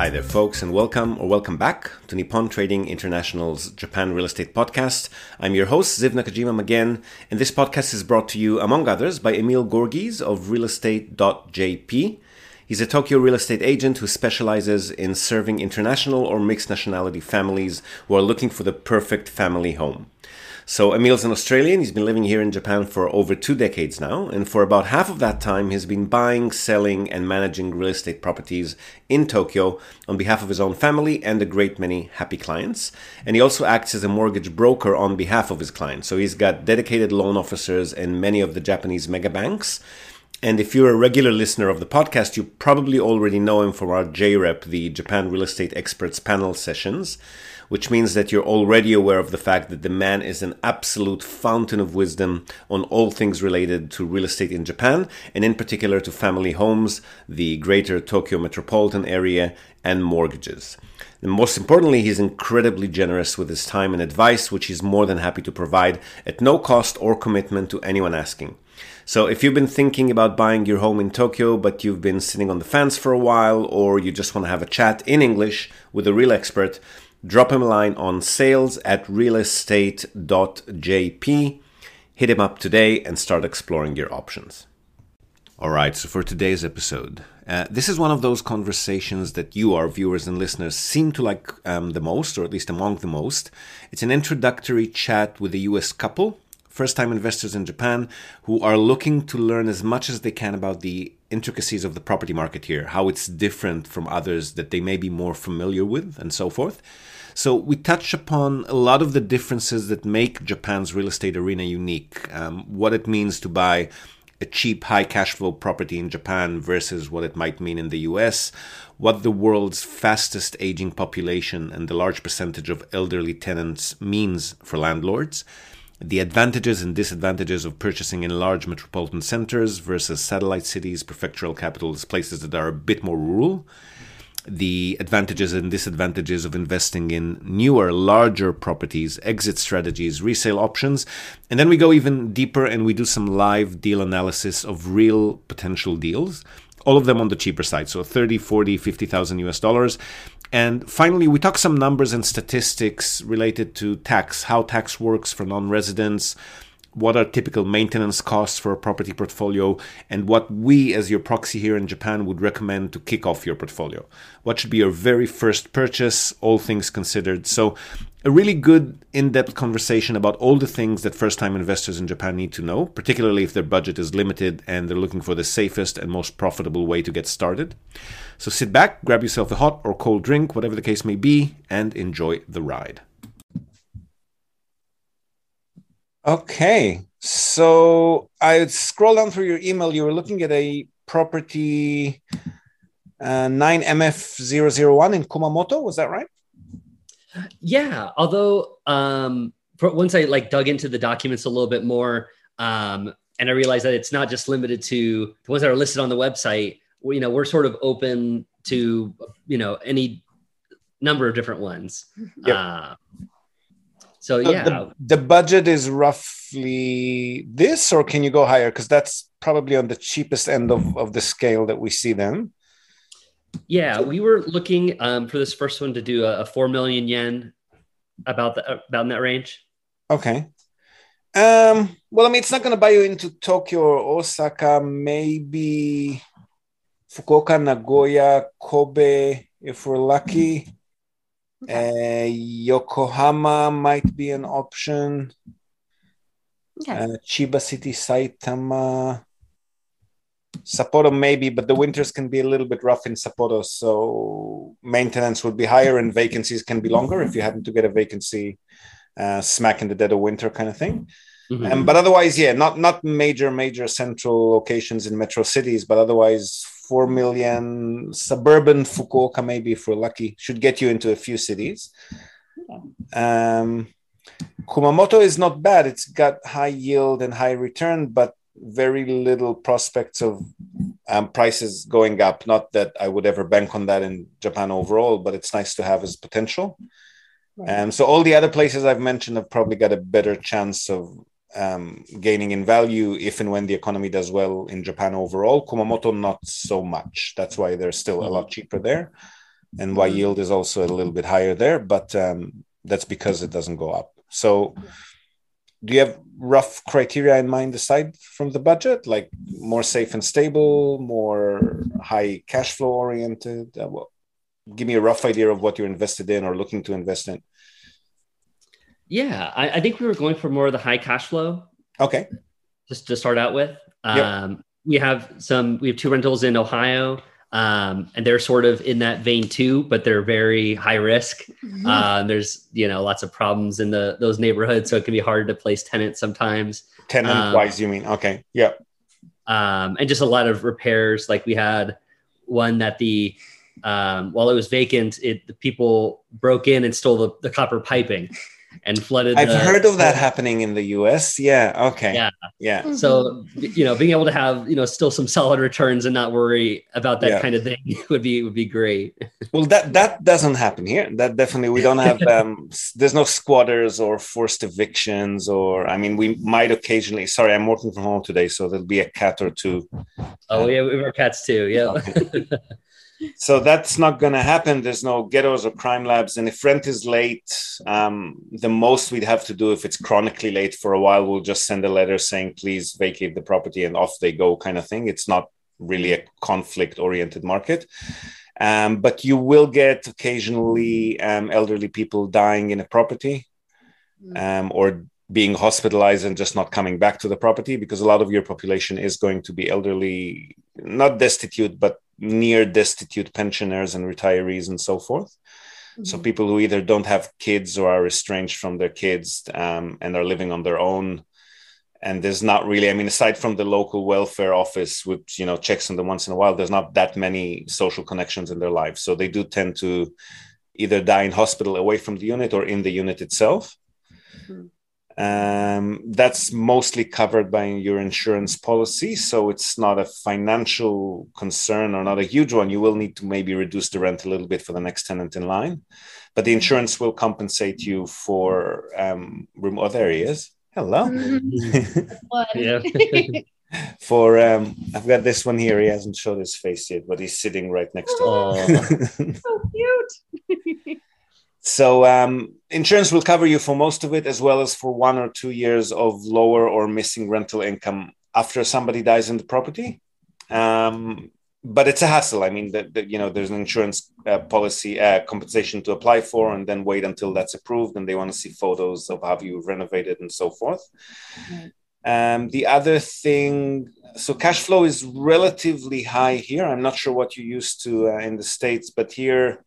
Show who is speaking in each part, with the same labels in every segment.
Speaker 1: Hi there, folks, and welcome or welcome back to Nippon Trading International's Japan Real Estate Podcast. I'm your host, Ziv Nakajima again, and this podcast is brought to you, among others, by Emil Gorgis of realestate.jp. He's a Tokyo real estate agent who specializes in serving international or mixed nationality families who are looking for the perfect family home. So Emil's an Australian. He's been living here in Japan for over two decades now, and for about half of that time, he's been buying, selling, and managing real estate properties in Tokyo on behalf of his own family and a great many happy clients. And he also acts as a mortgage broker on behalf of his clients. So he's got dedicated loan officers in many of the Japanese mega banks. And if you're a regular listener of the podcast, you probably already know him from our JREP, the Japan Real Estate Experts panel sessions which means that you're already aware of the fact that the man is an absolute fountain of wisdom on all things related to real estate in Japan, and in particular to family homes, the greater Tokyo metropolitan area, and mortgages. And most importantly, he's incredibly generous with his time and advice, which he's more than happy to provide at no cost or commitment to anyone asking. So if you've been thinking about buying your home in Tokyo, but you've been sitting on the fence for a while, or you just want to have a chat in English with a real expert, drop him a line on sales at realestate.jp. Hit him up today and start exploring your options. All right, so for today's episode, uh, this is one of those conversations that you, our viewers and listeners, seem to like um, the most, or at least among the most. It's an introductory chat with a US couple, first time investors in Japan, who are looking to learn as much as they can about the intricacies of the property market here, how it's different from others that they may be more familiar with, and so forth. So we touch upon a lot of the differences that make Japan's real estate arena unique, um, what it means to buy a cheap, high cash flow property in Japan versus what it might mean in the US, what the world's fastest aging population and the large percentage of elderly tenants means for landlords, the advantages and disadvantages of purchasing in large metropolitan centers versus satellite cities, prefectural capitals, places that are a bit more rural the advantages and disadvantages of investing in newer, larger properties, exit strategies, resale options. And then we go even deeper and we do some live deal analysis of real potential deals, all of them on the cheaper side. So 30, 40, 50,000 US dollars. And finally, we talk some numbers and statistics related to tax, how tax works for non residents what are typical maintenance costs for a property portfolio, and what we, as your proxy here in Japan, would recommend to kick off your portfolio. What should be your very first purchase, all things considered. So, a really good in depth conversation about all the things that first time investors in Japan need to know, particularly if their budget is limited and they're looking for the safest and most profitable way to get started. So, sit back, grab yourself a hot or cold drink, whatever the case may be, and enjoy the ride. Okay, so I scroll down through your email. You were looking at a property uh, 9MF001 in Kumamoto. Was that right?
Speaker 2: Yeah. Although um, for, once I like dug into the documents a little bit more, um, and I realized that it's not just limited to the ones that are listed on the website. We, you know, we're sort of open to you know any number of different ones. Yep. Uh, so yeah,
Speaker 1: the, the, budget is roughly this, or can you go higher? Because that's probably on the cheapest end of, of the scale that we see then.
Speaker 2: Yeah, we were looking um, for this first one to do a, a four million yen, about the about in that range.
Speaker 1: Okay. Um. Well, I mean, it's not going to buy you into Tokyo or Osaka. Maybe Fukuoka, Nagoya, Kobe, if we're lucky. Okay. Uh, Yokohama might be an option. Okay. Uh, Chiba City, Saitama. Sapporo maybe, but the winters can be a little bit rough in Sapporo, so maintenance would be higher and vacancies can be longer if you happen to get a vacancy uh, smack in the dead of winter kind of thing. Mm-hmm. Um, but otherwise, yeah, not not major major central locations in metro cities, but otherwise 4 million suburban Fukuoka, maybe if we're lucky, should get you into a few cities. Um, Kumamoto is not bad. It's got high yield and high return, but very little prospects of um, prices going up. Not that I would ever bank on that in Japan overall, but it's nice to have as potential. Right. Um, so all the other places I've mentioned have probably got a better chance of um, gaining in value if and when the economy does well in Japan overall. Kumamoto, not so much. That's why they're still a lot cheaper there. and why yield is also a little bit higher there, but um, that's because it doesn't go up. So, do you have rough criteria in mind aside from the budget, like more safe and stable, more high cash flow oriented? Uh, well, give me a rough idea of what you're invested in or looking to invest in.
Speaker 2: Yeah, I, I think we were going for more of the high cash flow.
Speaker 1: Okay.
Speaker 2: Just to start out with. Um, We have some, we have two rentals in Ohio. Um, and they're sort of in that vein too, but they're very high risk. Mm-hmm. Uh, there's you know lots of problems in the those neighborhoods, so it can be hard to place tenants sometimes.
Speaker 1: Tenant um, wise, you mean? Okay, yeah.
Speaker 2: Um, and just a lot of repairs. Like we had one that the um, while it was vacant, it the people broke in and stole the, the copper piping and flooded.
Speaker 1: I've the, heard of that happening in the U.S. Yeah. Okay.
Speaker 2: Yeah.
Speaker 1: Yeah. Mm-hmm.
Speaker 2: So you know, being able to have you know still some solid returns and not worry about that yeah. kind of thing would be would be great.
Speaker 1: well, that that doesn't happen here. That definitely we don't have. Um, there's no squatters or forced evictions, or I mean, we might occasionally. Sorry, I'm working from home today, so there'll be a cat or two.
Speaker 2: Oh yeah, we have cats too. Yeah. Okay
Speaker 1: so that's not going to happen. There's no ghettos or crime labs. And if rent is late um, the most we'd have to do if it's chronically late for a while we'll just send a letter saying please vacate the property and off they go kind of thing. It's not really a conflict oriented market. Um, but you will get occasionally um, elderly people dying in a property mm. um, or being hospitalized and just not coming back to the property because a lot of your population is going to be elderly not destitute but near destitute pensioners and retirees and so forth. Mm-hmm. So people who either don't have kids or are estranged from their kids um, and are living on their own. And there's not really, I mean, aside from the local welfare office, which you know checks on them once in a while, there's not that many social connections in their lives. So they do tend to either die in hospital away from the unit or in the unit itself. Mm-hmm. Um, that's mostly covered by your insurance policy. So it's not a financial concern or not a huge one. You will need to maybe reduce the rent a little bit for the next tenant in line, but the insurance will compensate you for um, remote. Oh, there he is. Hello. yeah. for um, I've got this one here. He hasn't showed his face yet, but he's sitting right next to.
Speaker 3: me. so cute.
Speaker 1: So um, insurance will cover you for most of it, as well as for one or two years of lower or missing rental income after somebody dies in the property. Um, but it's a hassle. I mean, that you know, there's an insurance uh, policy uh, compensation to apply for, and then wait until that's approved, and they want to see photos of how you renovated and so forth. Um, the other thing, so cash flow is relatively high here. I'm not sure what you used to uh, in the states, but here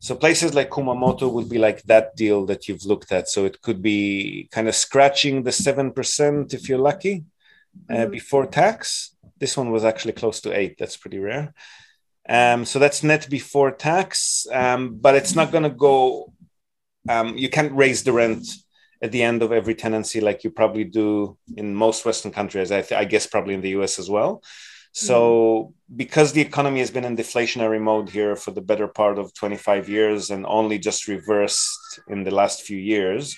Speaker 1: so places like Kumamoto would be like that deal that you've looked at. So it could be kind of scratching the 7% if you're lucky uh, mm-hmm. before tax. This one was actually close to eight. That's pretty rare. Um, so that's net before tax, um, but it's not going to go. Um, you can't raise the rent at the end of every tenancy like you probably do in most Western countries. I, th- I guess probably in the US as well. So, mm-hmm. because the economy has been in deflationary mode here for the better part of 25 years and only just reversed in the last few years,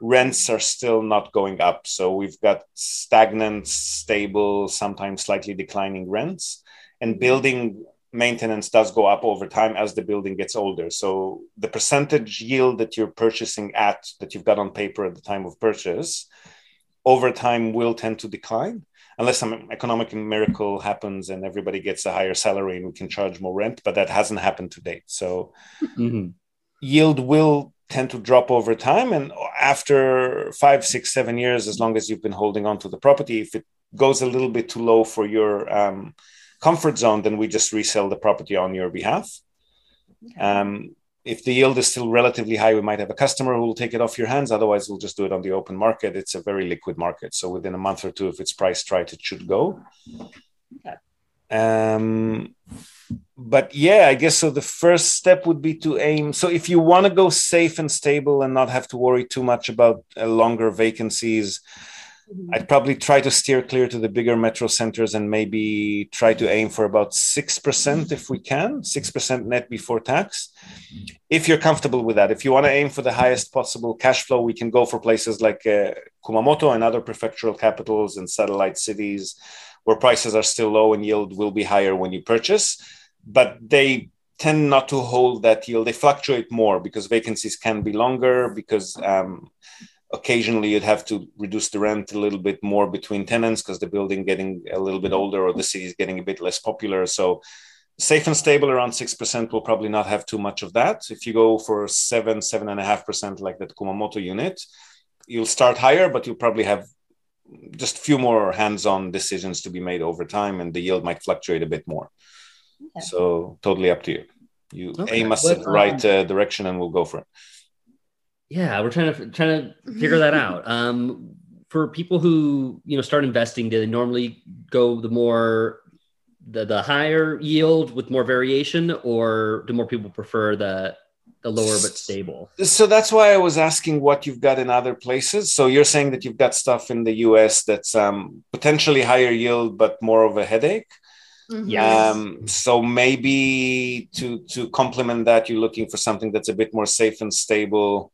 Speaker 1: rents are still not going up. So, we've got stagnant, stable, sometimes slightly declining rents, and mm-hmm. building maintenance does go up over time as the building gets older. So, the percentage yield that you're purchasing at, that you've got on paper at the time of purchase, over time will tend to decline unless some economic miracle happens and everybody gets a higher salary and we can charge more rent, but that hasn't happened to date. So mm-hmm. yield will tend to drop over time. And after five, six, seven years, as long as you've been holding on to the property, if it goes a little bit too low for your um, comfort zone, then we just resell the property on your behalf. Okay. Um, if the yield is still relatively high, we might have a customer who will take it off your hands. Otherwise, we'll just do it on the open market. It's a very liquid market. So within a month or two, if it's priced right, it should go. Okay. Um, but yeah, I guess so. The first step would be to aim. So if you want to go safe and stable and not have to worry too much about uh, longer vacancies, Mm-hmm. I'd probably try to steer clear to the bigger metro centers and maybe try to aim for about 6% if we can, 6% net before tax. If you're comfortable with that, if you want to aim for the highest possible cash flow, we can go for places like uh, Kumamoto and other prefectural capitals and satellite cities where prices are still low and yield will be higher when you purchase. But they tend not to hold that yield. They fluctuate more because vacancies can be longer because um, occasionally you'd have to reduce the rent a little bit more between tenants because the building getting a little bit older or the city is getting a bit less popular. So safe and stable around 6% will probably not have too much of that. If you go for seven, seven and a half percent like that Kumamoto unit, you'll start higher, but you'll probably have just a few more hands-on decisions to be made over time and the yield might fluctuate a bit more. Okay. So totally up to you. You okay. aim us at the right um, uh, direction and we'll go for it.
Speaker 2: Yeah, we're trying to trying to figure that out. Um, for people who you know start investing, do they normally go the more the the higher yield with more variation, or do more people prefer the the lower but stable?
Speaker 1: So that's why I was asking what you've got in other places. So you're saying that you've got stuff in the US that's um, potentially higher yield but more of a headache. Mm-hmm. Yes. Um, so maybe to to complement that, you're looking for something that's a bit more safe and stable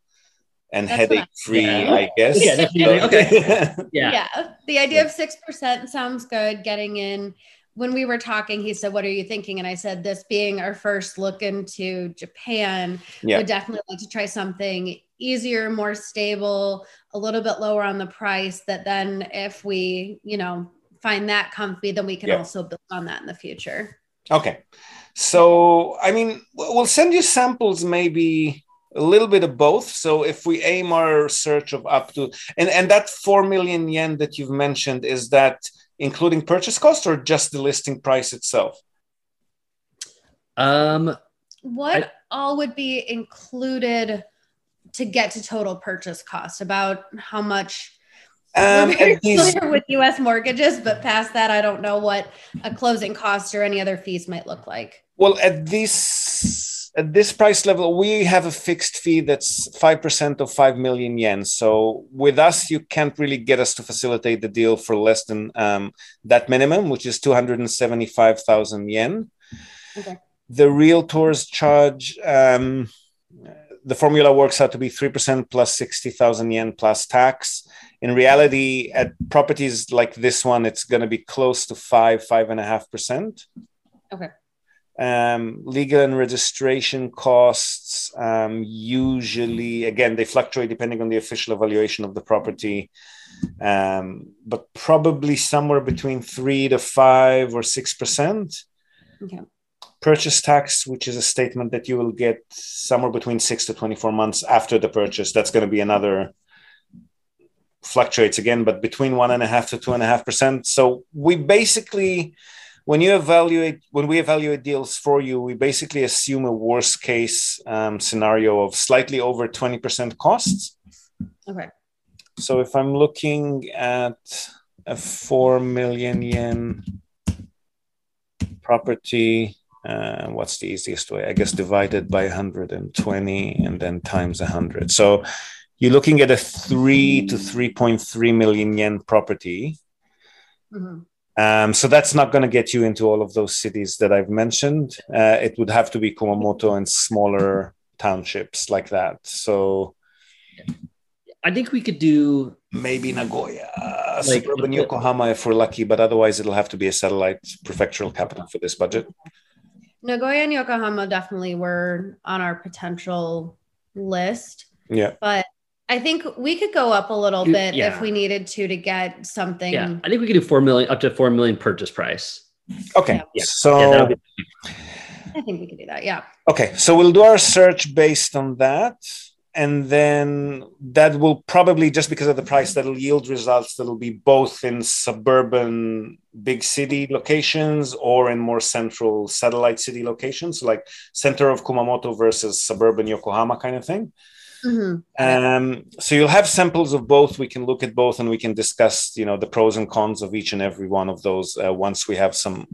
Speaker 1: and headache free, yeah. I guess.
Speaker 2: Yeah, okay.
Speaker 3: yeah. yeah. The idea of 6% sounds good. Getting in when we were talking, he said, What are you thinking? And I said, This being our first look into Japan, yeah. would definitely like to try something easier, more stable, a little bit lower on the price. That then, if we, you know, find that comfy, then we can yeah. also build on that in the future.
Speaker 1: Okay. So, I mean, we'll send you samples maybe a little bit of both. So if we aim our search of up to and and that 4 million yen that you've mentioned is that including purchase cost or just the listing price itself?
Speaker 2: Um,
Speaker 3: what I, all would be included to get to total purchase cost? About how much? Um, We're very these, familiar with U.S. mortgages, but past that, I don't know what a closing cost or any other fees might look like.
Speaker 1: Well, at this at this price level, we have a fixed fee that's 5% of 5 million yen. So with us, you can't really get us to facilitate the deal for less than um, that minimum, which is 275,000 yen. Okay. The realtors charge, um, the formula works out to be 3% plus 60,000 yen plus tax. In reality, at properties like this one, it's going to be close to five, five and a half percent.
Speaker 3: Okay
Speaker 1: um, legal and registration costs um, usually again they fluctuate depending on the official evaluation of the property. Um, but probably somewhere between three to five or six percent. Okay. purchase tax which is a statement that you will get somewhere between six to 24 months after the purchase. That's going to be another fluctuates again but between one and a half to two and a half percent. So we basically when you evaluate when we evaluate deals for you we basically assume a worst case um, scenario of slightly over 20% costs.
Speaker 3: Okay.
Speaker 1: So if i'm looking at a 4 million yen property uh, what's the easiest way? I guess divided by 120 and then times 100 so you're looking at a 3 to 3.3 million yen property. Mm-hmm um, so that's not going to get you into all of those cities that I've mentioned. Uh, it would have to be Kumamoto and smaller townships like that. So
Speaker 2: I think we could do
Speaker 1: maybe Nagoya, like, suburban Yokohama if we're lucky, but otherwise it'll have to be a satellite prefectural capital for this budget.
Speaker 3: Nagoya and Yokohama definitely were on our potential list.
Speaker 1: Yeah.
Speaker 3: But I think we could go up a little bit yeah. if we needed to to get something.
Speaker 2: Yeah, I think we could do four million up to four million purchase price.
Speaker 1: Okay, yeah. so yeah,
Speaker 3: be- I think we could do that. Yeah.
Speaker 1: Okay, so we'll do our search based on that, and then that will probably just because of the price that'll yield results that'll be both in suburban big city locations or in more central satellite city locations, like center of Kumamoto versus suburban Yokohama kind of thing. Mm-hmm. Um, so you'll have samples of both. We can look at both, and we can discuss, you know, the pros and cons of each and every one of those uh, once we have some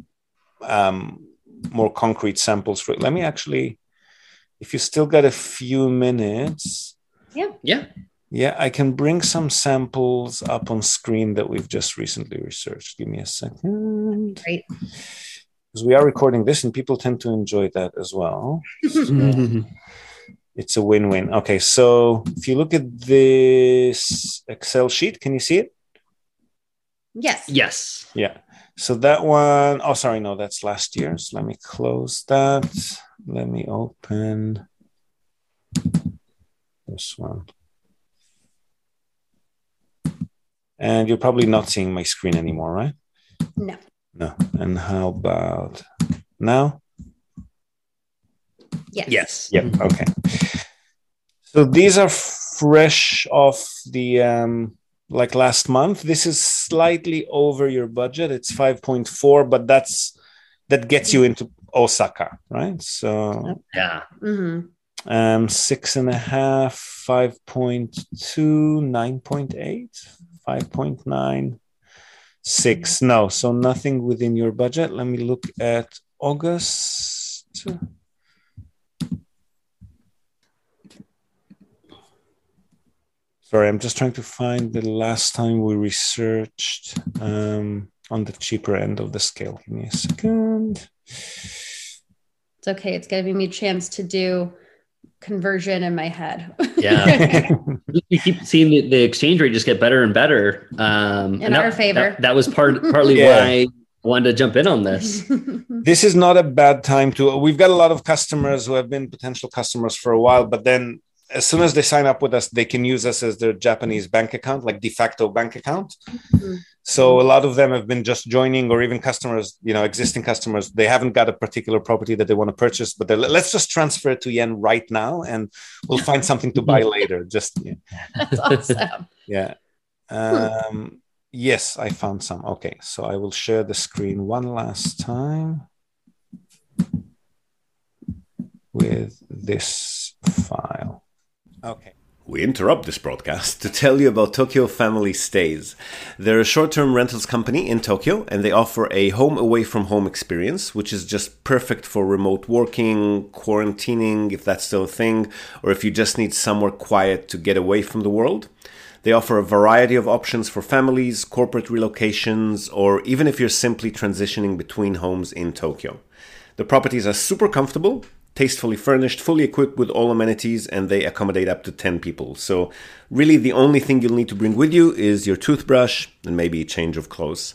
Speaker 1: um, more concrete samples for it. Let me actually, if you still got a few minutes,
Speaker 3: yeah,
Speaker 2: yeah,
Speaker 1: yeah, I can bring some samples up on screen that we've just recently researched. Give me a second.
Speaker 3: Great.
Speaker 1: Because we are recording this, and people tend to enjoy that as well. it's a win-win. Okay, so if you look at this Excel sheet, can you see it?
Speaker 3: Yes.
Speaker 2: Yes.
Speaker 1: Yeah. So that one, oh, sorry, no, that's last year. So let me close that. Let me open this one. And you're probably not seeing my screen anymore, right?
Speaker 3: No.
Speaker 1: No. And how about now?
Speaker 3: Yes.
Speaker 2: Yes.
Speaker 1: Yep. Okay. So these are fresh off the um, like last month. This is slightly over your budget. It's 5.4, but that's that gets you into Osaka, right? So
Speaker 2: Yeah.
Speaker 3: Mm-hmm.
Speaker 1: um six and a half, 5.2, 9.8, 5.9, six. No, so nothing within your budget. Let me look at August. Sorry, I'm just trying to find the last time we researched um, on the cheaper end of the scale. Give me a second.
Speaker 3: It's okay. It's giving me a chance to do conversion in my head.
Speaker 2: Yeah. we keep seeing the, the exchange rate just get better and better. Um,
Speaker 3: In
Speaker 2: and
Speaker 3: our
Speaker 2: that,
Speaker 3: favor.
Speaker 2: That, that was part partly
Speaker 1: Yeah.
Speaker 2: why I wanted to jump in on this.
Speaker 1: this is not a bad time to we've got a lot of customers who have been potential customers for a while but then as soon as they sign up with us they can use us as their japanese bank account like de facto bank account
Speaker 3: Mhm.
Speaker 1: so a lot of them have been just joining or even customers you know existing customers they haven't got a particular property that they want to purchase but they're, let's just transfer it to yen right now and we'll find something to buy later just yeah,
Speaker 3: That's awesome.
Speaker 1: yeah. um yes i found some okay so i will share the screen one last time with this file. Okay. We interrupt this broadcast to tell you about Tokyo Family Stays. They're a short term rentals company in Tokyo and they offer a home away from home experience, which is just perfect for remote working, quarantining, if that's still a thing, or if you just need somewhere quiet to get away from the world. They offer a variety of options for families, corporate relocations, or even if you're simply transitioning between homes in Tokyo. The properties are super comfortable, tastefully furnished, fully equipped with all amenities, and they accommodate up to 10 people. So, really, the only thing you'll need to bring with you is your toothbrush and maybe a change of clothes.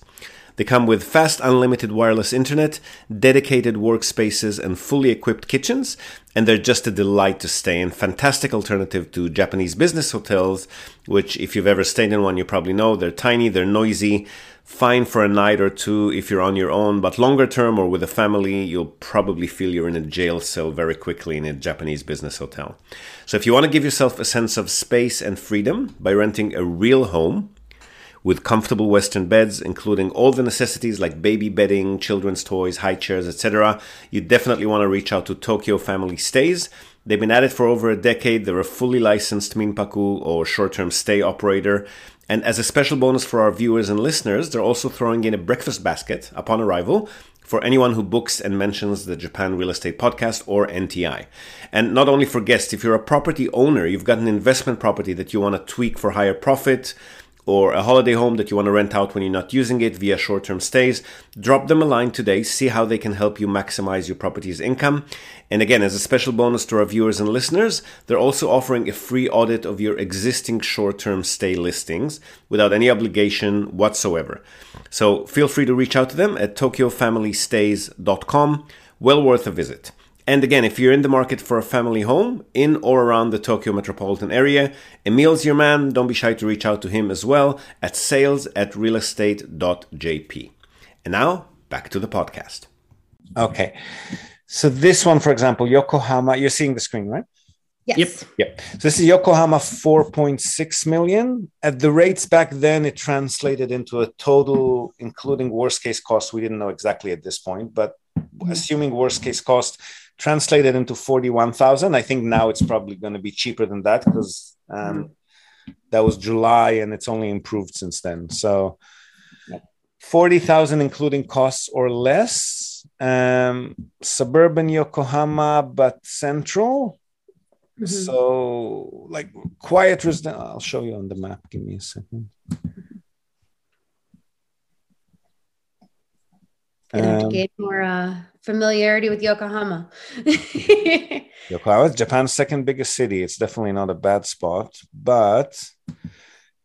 Speaker 1: They come with fast, unlimited wireless internet, dedicated workspaces, and fully equipped kitchens, and they're just a delight to stay in. Fantastic alternative to Japanese business hotels, which, if you've ever stayed in one, you probably know they're tiny, they're noisy, fine for a night or two if you're on your own, but longer term or with a family, you'll probably feel you're in a jail cell very quickly in a Japanese business hotel. So if you want to give yourself a sense of space and freedom by renting a real home, with comfortable Western beds, including all the necessities like baby bedding, children's toys, high chairs, etc., you definitely want to reach out to Tokyo Family Stays. They've been at it for over a decade. They're a fully licensed Minpaku or short term stay operator. And as a special bonus for our viewers and listeners, they're also throwing in a breakfast basket upon arrival for anyone who books and mentions the Japan Real Estate Podcast or NTI. And not only for guests, if you're a property owner, you've got an investment property that you want to tweak for higher profit, or a holiday home that you want to rent out when you're not using it via short term stays, drop them a line today, see how they can help you maximize your property's income. And again, as a special bonus to our viewers and listeners, they're also offering a free audit of your existing short term stay listings without any obligation whatsoever. So feel free to reach out to them at tokyofamilystays.com. Well worth a visit. And again, if you're in the market for a family home in or around the Tokyo metropolitan area, Emil's your man. Don't be shy to reach out to him as well at sales at realestate.jp. And now, back to the podcast. Okay. So this one, for example, Yokohama, you're seeing the screen, right?
Speaker 3: Yes.
Speaker 2: Yep.
Speaker 1: Yep. So this is Yokohama 4.6 million. At the rates back then, it translated into a total, including worst case cost. We didn't know exactly at this point, but mm-hmm. assuming worst case cost translated into 41,000. I think now it's probably going to be cheaper than that because um, that was July and it's only improved since then. So 40,000 including costs or less. Um, suburban Yokohama, but central.
Speaker 3: Mhm.
Speaker 1: So, like quiet resident, I'll show you on the map. Give me a second.
Speaker 3: Have to
Speaker 1: Um,
Speaker 3: gain more uh, familiarity with Yokohama.
Speaker 1: Yokohama is Japan's second biggest city. It's definitely not a bad spot, but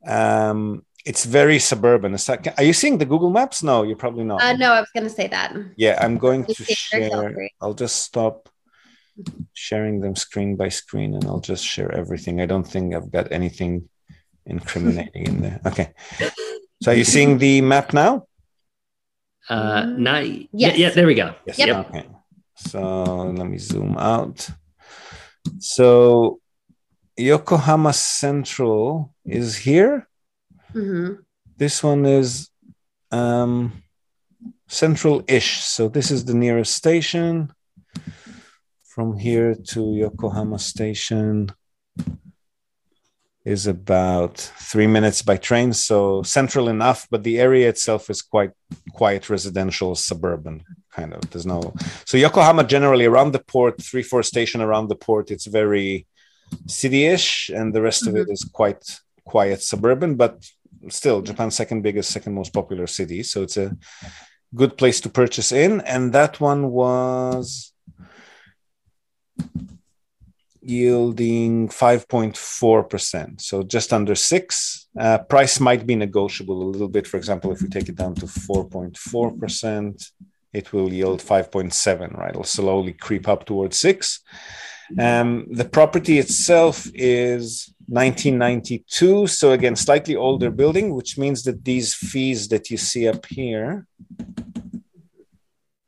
Speaker 1: um, it's very suburban. Are you seeing the Google Maps? No, you're probably not.
Speaker 3: Uh, no, I was going to say that.
Speaker 1: Yeah, I'm going to share. I'll just stop sharing them screen by screen and I'll just share everything. I don't think I've got anything incriminating in there. Okay. So are you seeing the map now?
Speaker 2: Uh, not, yes. yeah, yeah, there we go.
Speaker 1: Yes, yep. Okay. So let me zoom out. So Yokohama Central is here. Mm-hmm. This one is um, central-ish. So this is the nearest station. From here to Yokohama Station is about three minutes by train. So central enough, but the area itself is quite quiet, residential, suburban kind of. There's no so Yokohama generally around the port, three four station around the port. It's very city-ish, and the rest mm-hmm. of it mm-hmm. quite quiet suburban, but still Japan's second biggest, second most popular city. So it's a good place to purchase in. And that one was yielding 5.4%. So just under six. Uh, price might be negotiable a little bit. For example, if we take it down to 4.4%, it will yield 5.7, right? It'll slowly creep up towards six. Um, the property itself is 1992. So again, slightly older building, which means that these fees that you see up here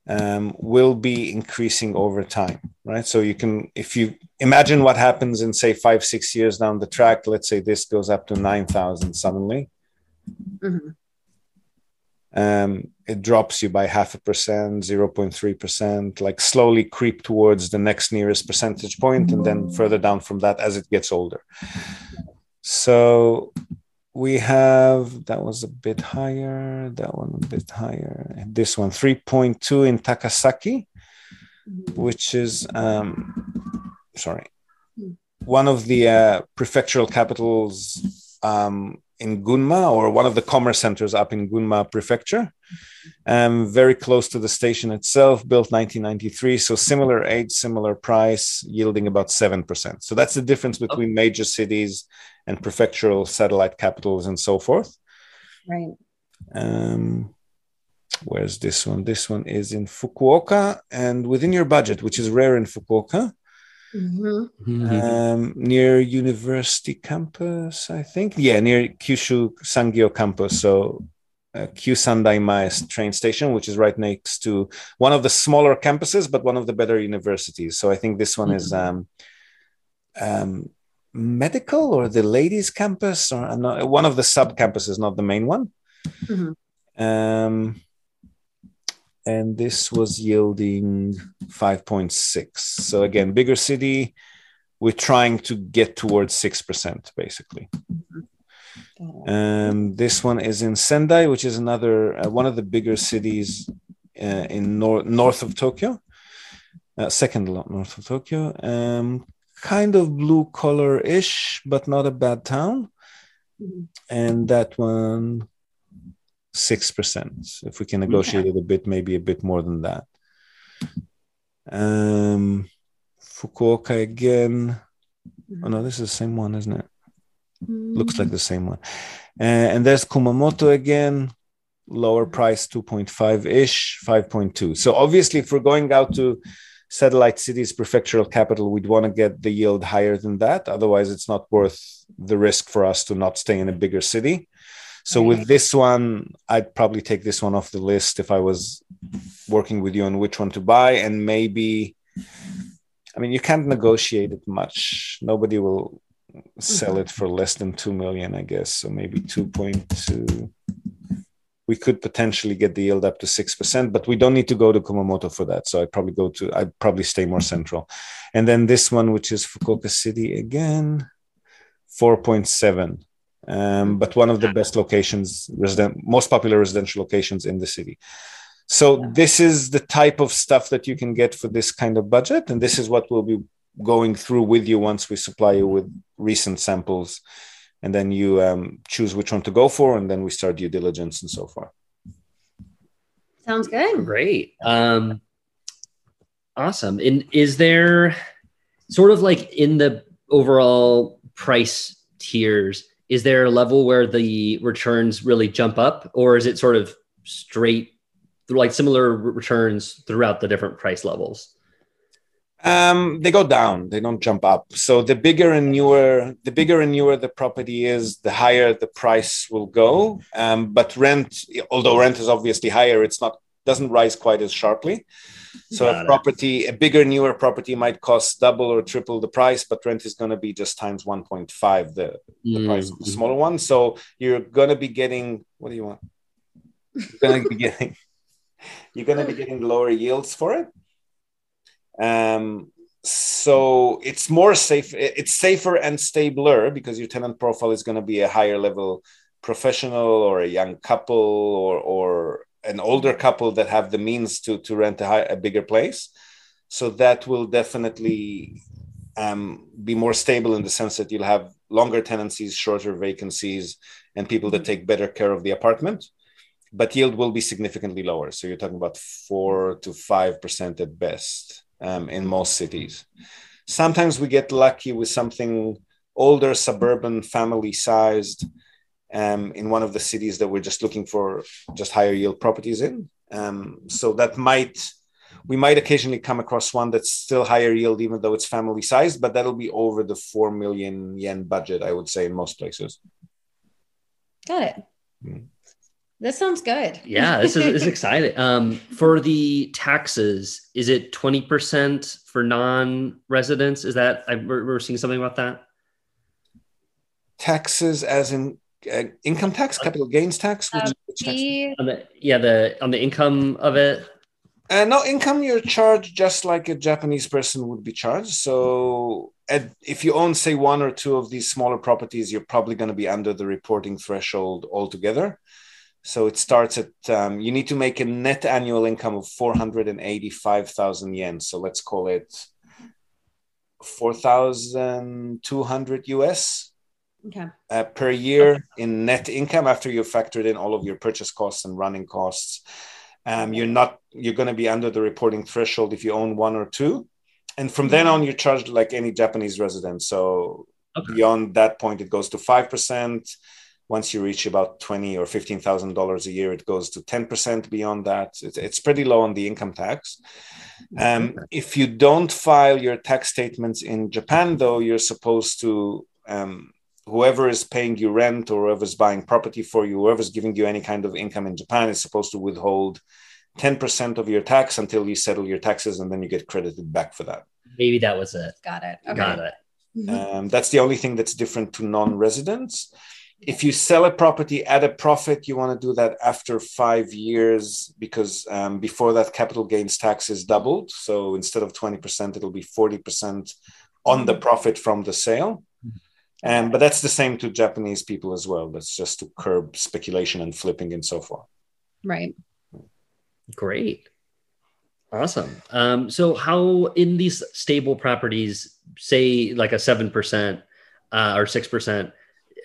Speaker 1: um, will be increasing over time, right? So you can, if you imagine what happens in say five, six years down the track, let's say this goes up to 9,000 suddenly. Mm-hmm um, it drops you by half a percent, 0.3%, like slowly creep towards the next nearest percentage point, and then further down from that as it gets older. So we have that was a bit higher, that one a bit higher, this one 3.2 in Takasaki, which is, um, sorry, one of the uh, prefectural capitals um, in Gunma or one of the commerce centers up in Gunma Prefecture, um, very close to the station itself, built 1993. So similar age, similar price, yielding about 7%. So that's the difference between major cities and prefectural satellite capitals and so forth.
Speaker 3: Right. Um,
Speaker 1: where's this one? This one is in Fukuoka and within your budget, which is rare in Fukuoka. Mm-hmm. Um, near University Campus, I think. Yeah, near Kyushu Sangyo Campus. So uh, Kyusandai Maes train station, which is right next to one of the smaller campuses, but one of the better universities. So I think this one mm-hmm. is um, um, medical or the ladies' campus, or not, one of the sub campuses, not the main one. Mm-hmm. Um, and this was yielding 5.6. So again, bigger city, we're trying to get towards 6% basically. Um, this one is in Sendai, which is another uh, one of the bigger cities uh, in nor- north of Tokyo, uh, second north of Tokyo. Um, kind of blue collar ish, but not a bad town. Mm-hmm. And that one 6%. If we can negotiate it a bit, maybe a bit more than that. Um, Fukuoka again. Oh no, this is the same one, isn't it? Mm. Looks like the same one. Uh, and there's Kumamoto again, lower price 2.5 ish, 5.2. So obviously, if we're going out to satellite cities, prefectural capital, we'd want to get the yield higher than that. Otherwise, it's not worth the risk for us to not stay in a bigger city. So with mm-hmm. this one, I'd probably take this one off the list if I was working with you on which one to buy, and maybe. I mean, you can't negotiate it much. Nobody will sell mm-hmm. it for less than two million, I guess. So maybe two point two. We could potentially get the yield up to six percent, but we don't need to go to Kumamoto for that. So I'd probably go to. I'd probably stay more central, and then this one, which is Fukuoka City again, four point seven um, but one of the best locations, resident, most popular residential locations in the city. So this is the type of stuff that you can get for this kind of budget, and this is what we'll be going through with you once we supply you with recent samples, and then you um, choose which one to go for, and then we start due diligence and so forth.
Speaker 3: Sounds good.
Speaker 2: Great. Um, awesome. And is there sort of like in the overall price tiers? is there a level where the returns really jump up, or is it sort of straight, like similar returns throughout the different price levels?
Speaker 1: Um, they go down. They don't jump up. So the bigger and newer, the bigger and newer the property is, the higher the price will go. Um, but rent, although rent is obviously higher, it's not doesn't rise quite as sharply. So Got a property, it. a bigger, newer property might cost double or triple the price, but rent is going to be just times 1.5 the, the mm. price of the smaller one. So you're going to be getting, what do you want? You're going to be getting, you're going to be getting lower yields for it. Um, so it's more safe. It's safer and stabler because your tenant profile is going to be a higher level professional or a young couple or or an older couple that have the means to to rent a, high, a bigger place. So that will definitely um, be more stable in the sense that you'll have longer tenancies, shorter vacancies, and people that take better care of the apartment. But yield will be significantly lower. So you're talking about four to five percent at best um, in most cities. Sometimes we get lucky with something older, suburban, family sized um, in one of the cities that we're just looking for just higher yield properties in. Um, so that might we might occasionally come across one that's still higher yield, even though it's family sized, but that'll be over the four million yen budget, I would say, in most places.
Speaker 3: Got it. Mm. This sounds good.
Speaker 2: Yeah, this is, is exciting. Um, for the taxes, is it 20% for non-residents? Is that, I, we're, we're seeing something about that?
Speaker 1: Taxes as in uh, income tax, uh, capital gains tax?
Speaker 2: Uh, the, on the, yeah, the, on the income of it?
Speaker 1: Uh, no, income you're charged just like a Japanese person would be charged. So at, if you own, say, one or two of these smaller properties, you're probably going to be under the reporting threshold altogether. So it starts at um, you need to make a net annual income of 485,000 yen. So let's call it 4,200 US okay. uh, per year in net income after you've factored in all of your purchase costs and running costs. Um, you're not you're going to be under the reporting threshold if you own one or two, and from then on you're charged like any Japanese resident. So okay. beyond that point, it goes to five percent once you reach about twenty or fifteen thousand dollars a year, it goes to ten percent. Beyond that, it's, it's, pretty low on the income tax. Um, if you don't file your tax statements in Japan, though, you're supposed to um, whoever is paying you rent or whoever's buying property for you, whoever's giving you any kind of income in Japan is supposed to withhold 10% of your tax until you settle your taxes and then you get credited back for that.
Speaker 2: Maybe that was it.
Speaker 3: Got it.
Speaker 2: Okay. Got it.
Speaker 1: Mm-hmm. Um, that's the only thing that's different to non residents if you sell a property at a profit, you want to do that after five years because um, before that, capital gains tax is doubled. So instead of 20%, it'll be 40% on the profit from the sale. Um, but that's the same to Japanese people as well. That's just to curb speculation and flipping and so forth.
Speaker 3: Right.
Speaker 2: Great. Awesome. Um, so, how in these stable properties, say like a 7% uh, or 6%,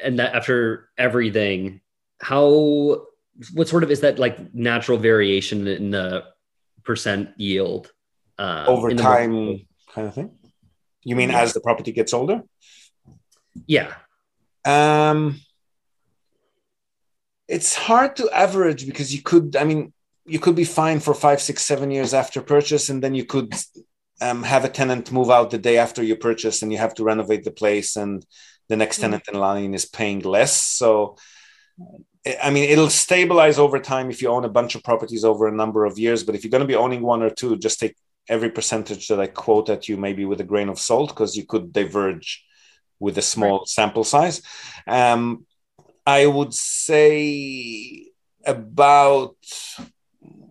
Speaker 2: and that after everything, how what sort of is that like natural variation in the percent yield
Speaker 1: uh, over time, kind of thing? You mean as the property gets older?
Speaker 2: Yeah.
Speaker 1: Um, it's hard to average because you could. I mean, you could be fine for five, six, seven years after purchase, and then you could um, have a tenant move out the day after you purchase, and you have to renovate the place, and the next tenant in line is paying less. So, I mean, it'll stabilize over time if you own a bunch of properties over a number of years. But if you're going to be owning one or two, just take every percentage that I quote at you, maybe with a grain of salt, because you could diverge with a small sample size. Um, I would say about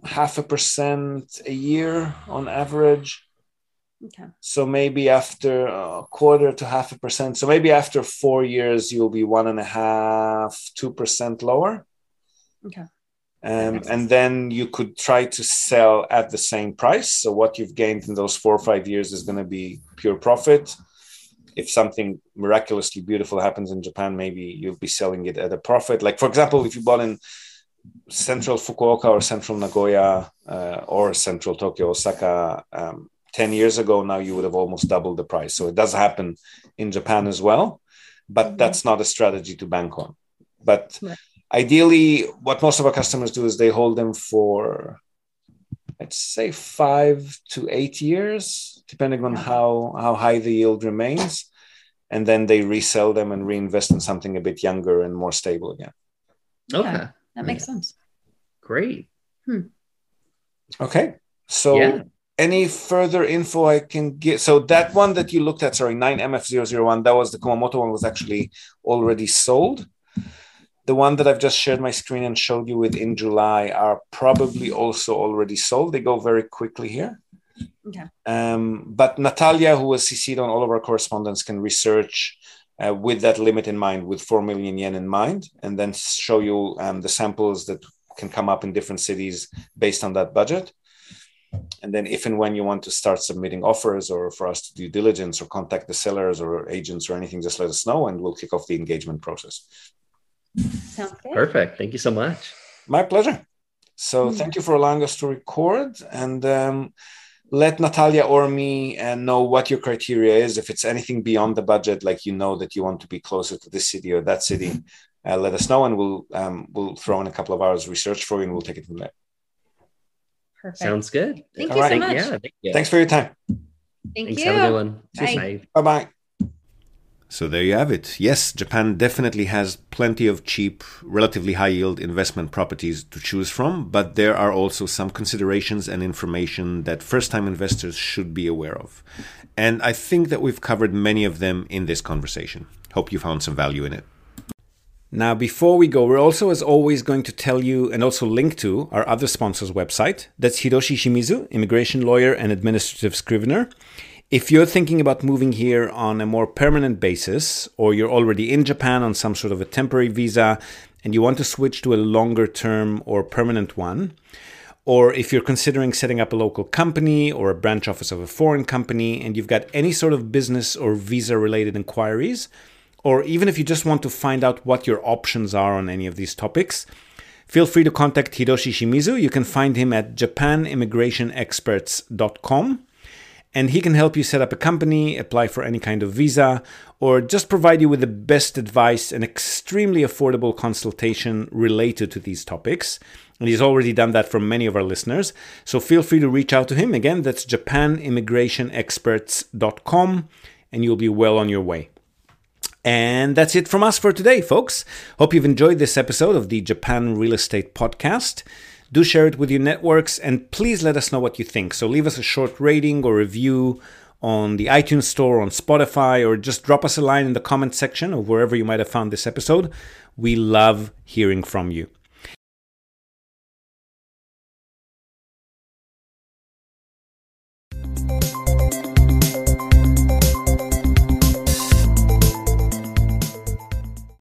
Speaker 1: half a percent a year on average. Okay. So maybe after a quarter to half a percent. So maybe after four years, you'll be one and a half, two percent lower.
Speaker 3: Okay.
Speaker 1: Um, and then you could try to sell at the same price. So what you've gained in those four or five years is going to be pure profit. If something miraculously beautiful happens in Japan, maybe you'll be selling it at a profit. Like for example, if you bought in central Fukuoka or central Nagoya uh, or central Tokyo, Osaka, um, 10 years ago now you would have almost doubled the price so it does happen in japan as well but mm-hmm. that's not a strategy to bank on. But right. ideally, what most of our customers do is they hold them for, let's say, five to eight years, depending on how, how high the yield remains. And then they resell them and reinvest in something a bit younger and more stable again.
Speaker 2: Okay. Yeah,
Speaker 3: that makes sense.
Speaker 2: Great. Hmm.
Speaker 1: Okay. So, yeah. Any further info I can get? So, that one that you looked at, sorry, 9MF001, that was the Kumamoto one, was actually already sold. The one that I've just shared my screen and showed you with in July are probably also already sold. They go very quickly here. Okay. Um, but Natalia, who was CC'd on all of our correspondence, can research uh, with that limit in mind, with 4 million yen in mind, and then show you um, the samples that can come up in different cities based on that budget. And then, if and when you want to start submitting offers or for us to do diligence or contact the sellers or agents or anything, just let us know and we'll kick off the engagement process.
Speaker 2: Sounds good. Perfect. Thank you so much.
Speaker 1: My pleasure. So, mm-hmm. thank you for allowing us to record and um, let Natalia or me uh, know what your criteria is. If it's anything beyond the budget, like you know that you want to be closer to this city or that city, uh, let us know and we'll um, we'll throw in a couple of hours research for you and we'll take it from there.
Speaker 2: Perfect. Sounds good.
Speaker 3: Thank All you right. so much. Yeah,
Speaker 1: thank you. Thanks for your time.
Speaker 3: Thank Thanks, you. Have a good one.
Speaker 1: Bye. Bye bye. So there you have it. Yes, Japan definitely has plenty of cheap, relatively high yield investment properties to choose from, but there are also some considerations and information that first time investors should be aware of. And I think that we've covered many of them in this conversation. Hope you found some value in it. Now, before we go, we're also, as always, going to tell you and also link to our other sponsor's website. That's Hiroshi Shimizu, immigration lawyer and administrative scrivener. If you're thinking about moving here on a more permanent basis, or you're already in Japan on some sort of a temporary visa and you want to switch to a longer term or permanent one, or if you're considering setting up a local company or a branch office of a foreign company and you've got any sort of business or visa related inquiries, or even if you just want to find out what your options are on any of these topics, feel free to contact Hiroshi Shimizu. You can find him at japanimmigrationexperts.com and he can help you set up a company, apply for any kind of visa, or just provide you with the best advice and extremely affordable consultation related to these topics. And he's already done that for many of our listeners. So feel free to reach out to him. Again, that's japanimmigrationexperts.com, and you'll be well on your way. And that's it from us for today, folks. Hope you've enjoyed this episode of the Japan Real Estate Podcast. Do share it with your networks and please let us know what you think. So leave us a short rating or review on the iTunes Store, on Spotify, or just drop us a line in the comment section or wherever you might have found this episode. We love hearing from you.